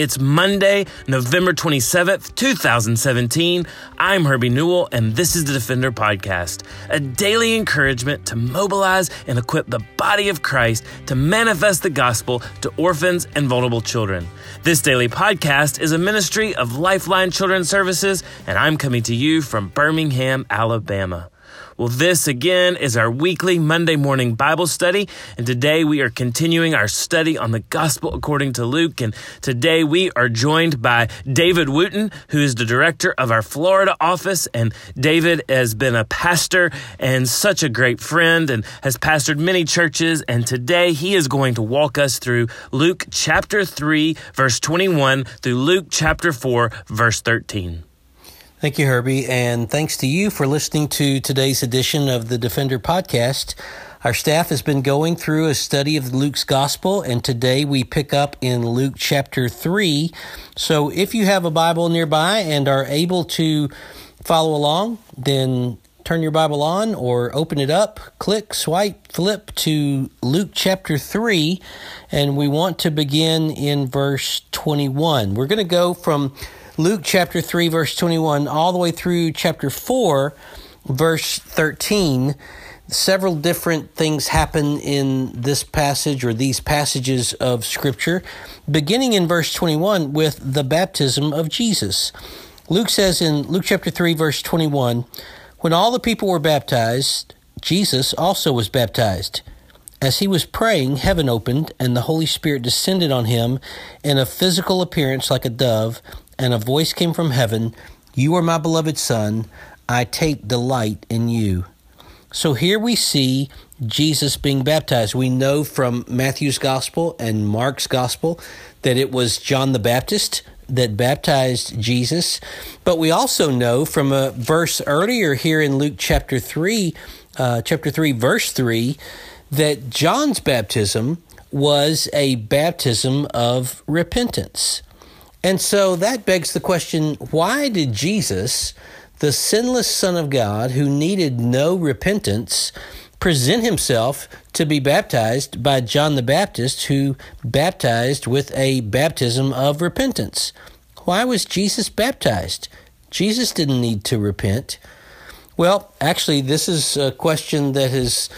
It's Monday, November 27th, 2017. I'm Herbie Newell, and this is the Defender Podcast, a daily encouragement to mobilize and equip the body of Christ to manifest the gospel to orphans and vulnerable children. This daily podcast is a ministry of Lifeline Children's Services, and I'm coming to you from Birmingham, Alabama. Well, this again is our weekly Monday morning Bible study, and today we are continuing our study on the Gospel according to Luke. And today we are joined by David Wooten, who is the director of our Florida office. And David has been a pastor and such a great friend and has pastored many churches. And today he is going to walk us through Luke chapter 3, verse 21 through Luke chapter 4, verse 13. Thank you, Herbie, and thanks to you for listening to today's edition of the Defender Podcast. Our staff has been going through a study of Luke's Gospel, and today we pick up in Luke chapter 3. So if you have a Bible nearby and are able to follow along, then turn your Bible on or open it up, click, swipe, flip to Luke chapter 3, and we want to begin in verse 21. We're going to go from Luke chapter 3, verse 21, all the way through chapter 4, verse 13. Several different things happen in this passage or these passages of Scripture, beginning in verse 21 with the baptism of Jesus. Luke says in Luke chapter 3, verse 21, When all the people were baptized, Jesus also was baptized. As he was praying, heaven opened, and the Holy Spirit descended on him in a physical appearance like a dove and a voice came from heaven You are my beloved Son, I take delight in you. So here we see Jesus being baptized. We know from Matthew's gospel and Mark's gospel that it was John the Baptist that baptized Jesus. But we also know from a verse earlier here in Luke chapter 3, uh, chapter 3, verse 3, that John's baptism was a baptism of repentance. And so that begs the question why did Jesus, the sinless Son of God, who needed no repentance, present himself to be baptized by John the Baptist, who baptized with a baptism of repentance? Why was Jesus baptized? Jesus didn't need to repent. Well, actually, this is a question that has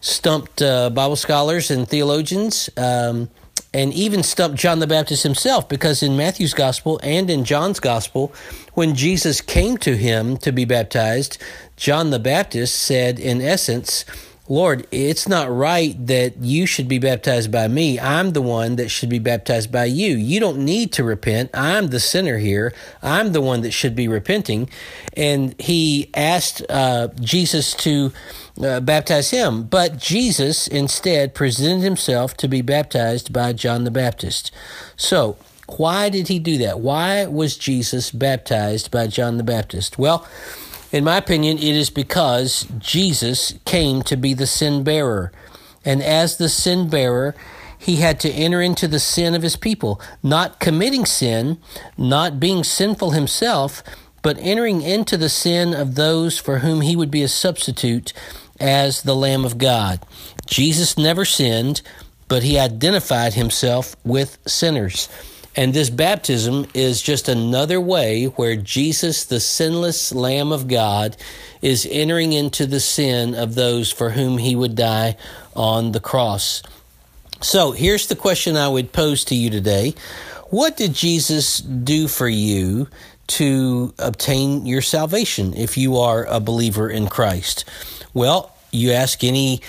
stumped uh, Bible scholars and theologians. Um, and even stumped John the Baptist himself because in Matthew's gospel and in John's gospel, when Jesus came to him to be baptized, John the Baptist said, in essence, Lord, it's not right that you should be baptized by me. I'm the one that should be baptized by you. You don't need to repent. I'm the sinner here. I'm the one that should be repenting. And he asked uh, Jesus to uh, baptize him. But Jesus instead presented himself to be baptized by John the Baptist. So, why did he do that? Why was Jesus baptized by John the Baptist? Well, in my opinion, it is because Jesus came to be the sin bearer. And as the sin bearer, he had to enter into the sin of his people, not committing sin, not being sinful himself, but entering into the sin of those for whom he would be a substitute as the Lamb of God. Jesus never sinned, but he identified himself with sinners. And this baptism is just another way where Jesus, the sinless Lamb of God, is entering into the sin of those for whom he would die on the cross. So here's the question I would pose to you today What did Jesus do for you to obtain your salvation if you are a believer in Christ? Well, you ask any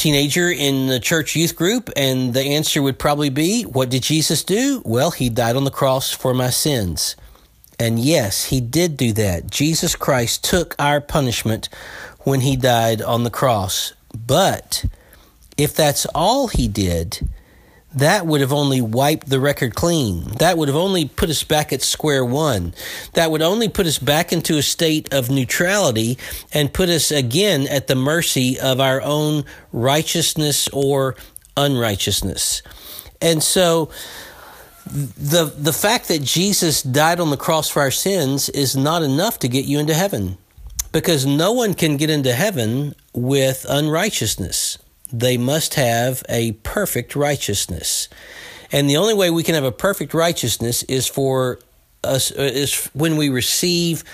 teenager in the church youth group, and the answer would probably be, What did Jesus do? Well, he died on the cross for my sins. And yes, he did do that. Jesus Christ took our punishment when he died on the cross. But if that's all he did, that would have only wiped the record clean. That would have only put us back at square one. That would only put us back into a state of neutrality and put us again at the mercy of our own righteousness or unrighteousness. And so the the fact that Jesus died on the cross for our sins is not enough to get you into heaven. Because no one can get into heaven with unrighteousness they must have a perfect righteousness. And the only way we can have a perfect righteousness is for us is when we receive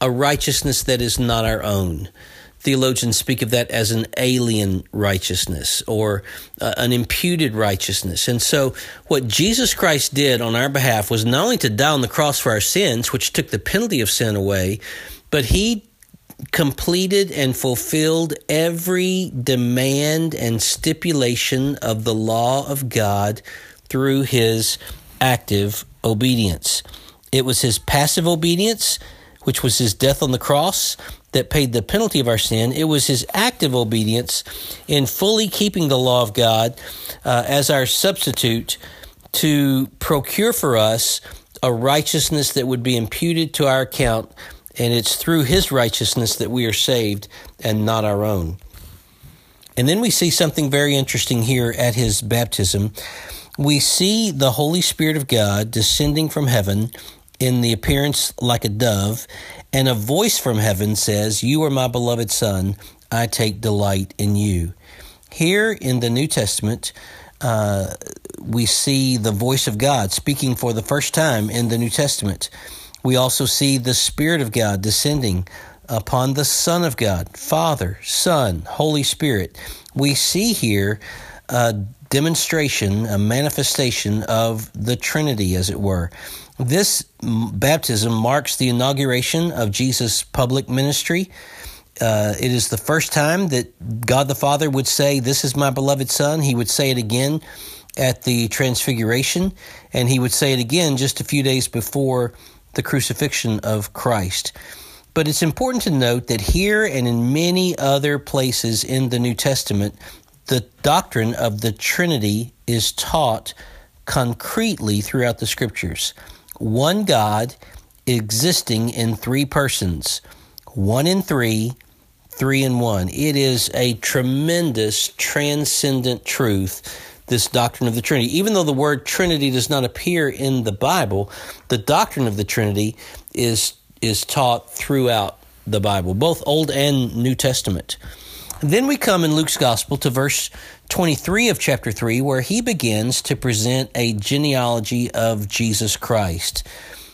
a righteousness that is not our own. Theologians speak of that as an alien righteousness or uh, an imputed righteousness. And so, what Jesus Christ did on our behalf was not only to die on the cross for our sins, which took the penalty of sin away, but he completed and fulfilled every demand and stipulation of the law of God through his active obedience. It was his passive obedience, which was his death on the cross, that paid the penalty of our sin. It was his active obedience in fully keeping the law of God uh, as our substitute to procure for us a righteousness that would be imputed to our account and it's through his righteousness that we are saved and not our own. And then we see something very interesting here at his baptism. We see the Holy Spirit of God descending from heaven in the appearance like a dove, and a voice from heaven says, You are my beloved Son, I take delight in you. Here in the New Testament, uh, we see the voice of God speaking for the first time in the New Testament. We also see the Spirit of God descending upon the Son of God, Father, Son, Holy Spirit. We see here a demonstration, a manifestation of the Trinity, as it were. This baptism marks the inauguration of Jesus' public ministry. Uh, it is the first time that God the Father would say, This is my beloved Son. He would say it again at the Transfiguration, and he would say it again just a few days before the crucifixion of Christ. But it's important to note that here and in many other places in the New Testament, the doctrine of the Trinity is taught concretely throughout the scriptures. One God existing in three persons, one in three, three in one. It is a tremendous, transcendent truth this doctrine of the Trinity. Even though the word Trinity does not appear in the Bible, the doctrine of the Trinity is is taught throughout the Bible, both Old and New Testament. Then we come in Luke's Gospel to verse 23 of chapter 3, where he begins to present a genealogy of Jesus Christ.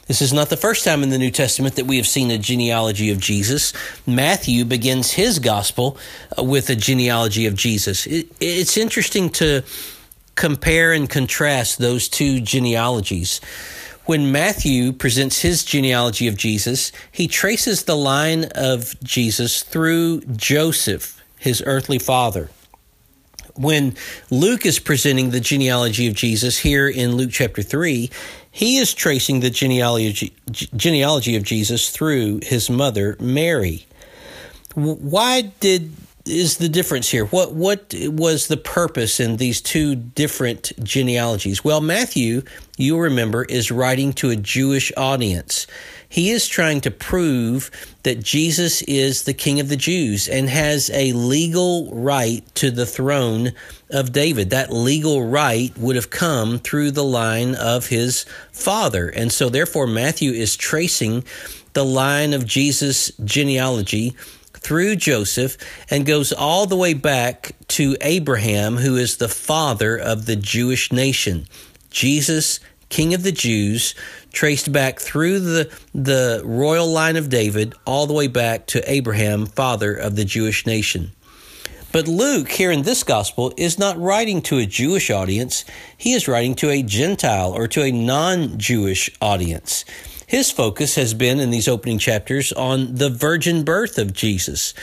This is not the first time in the New Testament that we have seen a genealogy of Jesus. Matthew begins his gospel uh, with a genealogy of Jesus. It, it's interesting to compare and contrast those two genealogies. When Matthew presents his genealogy of Jesus, he traces the line of Jesus through Joseph, his earthly father. When Luke is presenting the genealogy of Jesus here in Luke chapter 3, he is tracing the genealogy, genealogy of Jesus through his mother, Mary. Why did is the difference here? What what was the purpose in these two different genealogies? Well, Matthew, you remember, is writing to a Jewish audience. He is trying to prove that Jesus is the King of the Jews and has a legal right to the throne of David. That legal right would have come through the line of his father. And so, therefore, Matthew is tracing the line of Jesus' genealogy through Joseph and goes all the way back to Abraham, who is the father of the Jewish nation. Jesus, King of the Jews, traced back through the, the royal line of David all the way back to Abraham, father of the Jewish nation. But Luke, here in this gospel, is not writing to a Jewish audience. He is writing to a Gentile or to a non Jewish audience. His focus has been in these opening chapters on the virgin birth of Jesus.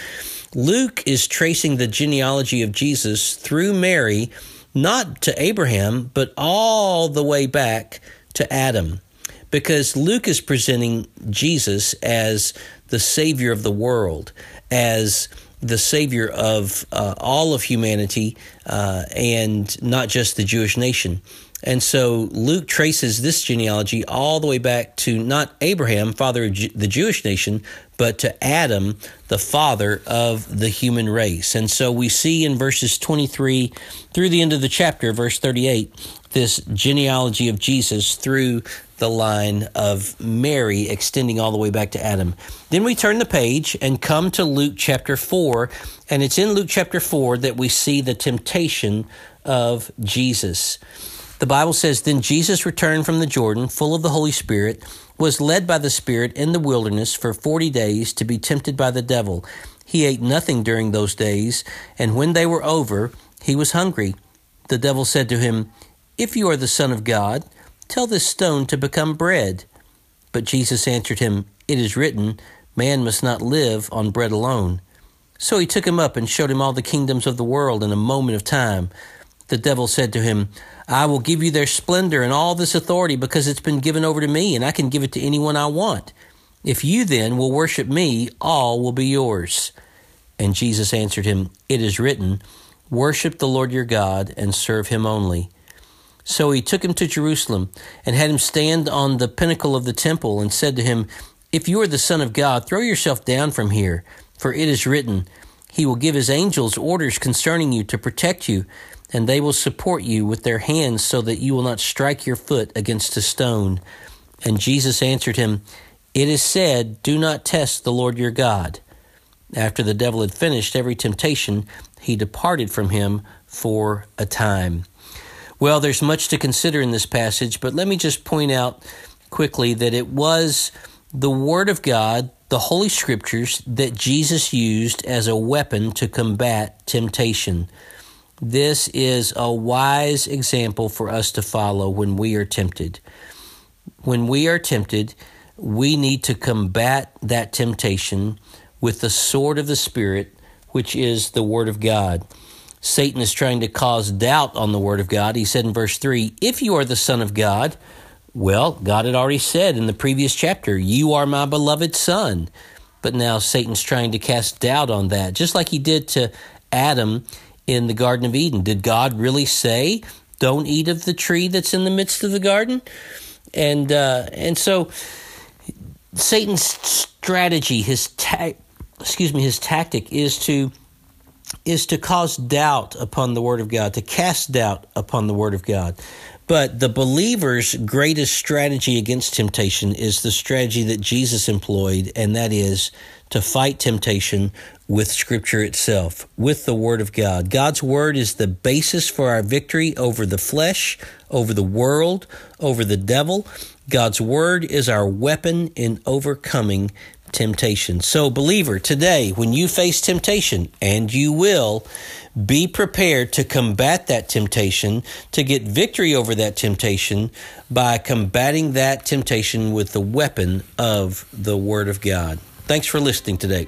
Luke is tracing the genealogy of Jesus through Mary, not to Abraham, but all the way back to Adam. Because Luke is presenting Jesus as the Savior of the world, as the Savior of uh, all of humanity, uh, and not just the Jewish nation. And so Luke traces this genealogy all the way back to not Abraham, father of the Jewish nation, but to Adam, the father of the human race. And so we see in verses 23 through the end of the chapter, verse 38, this genealogy of Jesus through the line of Mary extending all the way back to Adam. Then we turn the page and come to Luke chapter 4, and it's in Luke chapter 4 that we see the temptation of Jesus. The Bible says, Then Jesus returned from the Jordan, full of the Holy Spirit, was led by the Spirit in the wilderness for forty days to be tempted by the devil. He ate nothing during those days, and when they were over, he was hungry. The devil said to him, If you are the Son of God, tell this stone to become bread. But Jesus answered him, It is written, Man must not live on bread alone. So he took him up and showed him all the kingdoms of the world in a moment of time. The devil said to him, I will give you their splendor and all this authority because it's been given over to me, and I can give it to anyone I want. If you then will worship me, all will be yours. And Jesus answered him, It is written, Worship the Lord your God and serve him only. So he took him to Jerusalem and had him stand on the pinnacle of the temple and said to him, If you are the Son of God, throw yourself down from here, for it is written, He will give His angels orders concerning you to protect you, and they will support you with their hands so that you will not strike your foot against a stone. And Jesus answered him, It is said, Do not test the Lord your God. After the devil had finished every temptation, he departed from him for a time. Well, there's much to consider in this passage, but let me just point out quickly that it was the Word of God, the Holy Scriptures, that Jesus used as a weapon to combat temptation. This is a wise example for us to follow when we are tempted. When we are tempted, we need to combat that temptation with the sword of the Spirit, which is the Word of God. Satan is trying to cause doubt on the Word of God. He said in verse 3 If you are the Son of God, well, God had already said in the previous chapter, You are my beloved Son. But now Satan's trying to cast doubt on that, just like he did to Adam in the Garden of Eden. Did God really say, Don't eat of the tree that's in the midst of the garden? And, uh, and so Satan's strategy, his ta- excuse me, his tactic is to is to cause doubt upon the Word of God, to cast doubt upon the Word of God. But the believer's greatest strategy against temptation is the strategy that Jesus employed, and that is to fight temptation with Scripture itself, with the Word of God. God's Word is the basis for our victory over the flesh, over the world, over the devil. God's Word is our weapon in overcoming temptation. So, believer, today, when you face temptation, and you will, be prepared to combat that temptation, to get victory over that temptation by combating that temptation with the weapon of the Word of God. Thanks for listening today.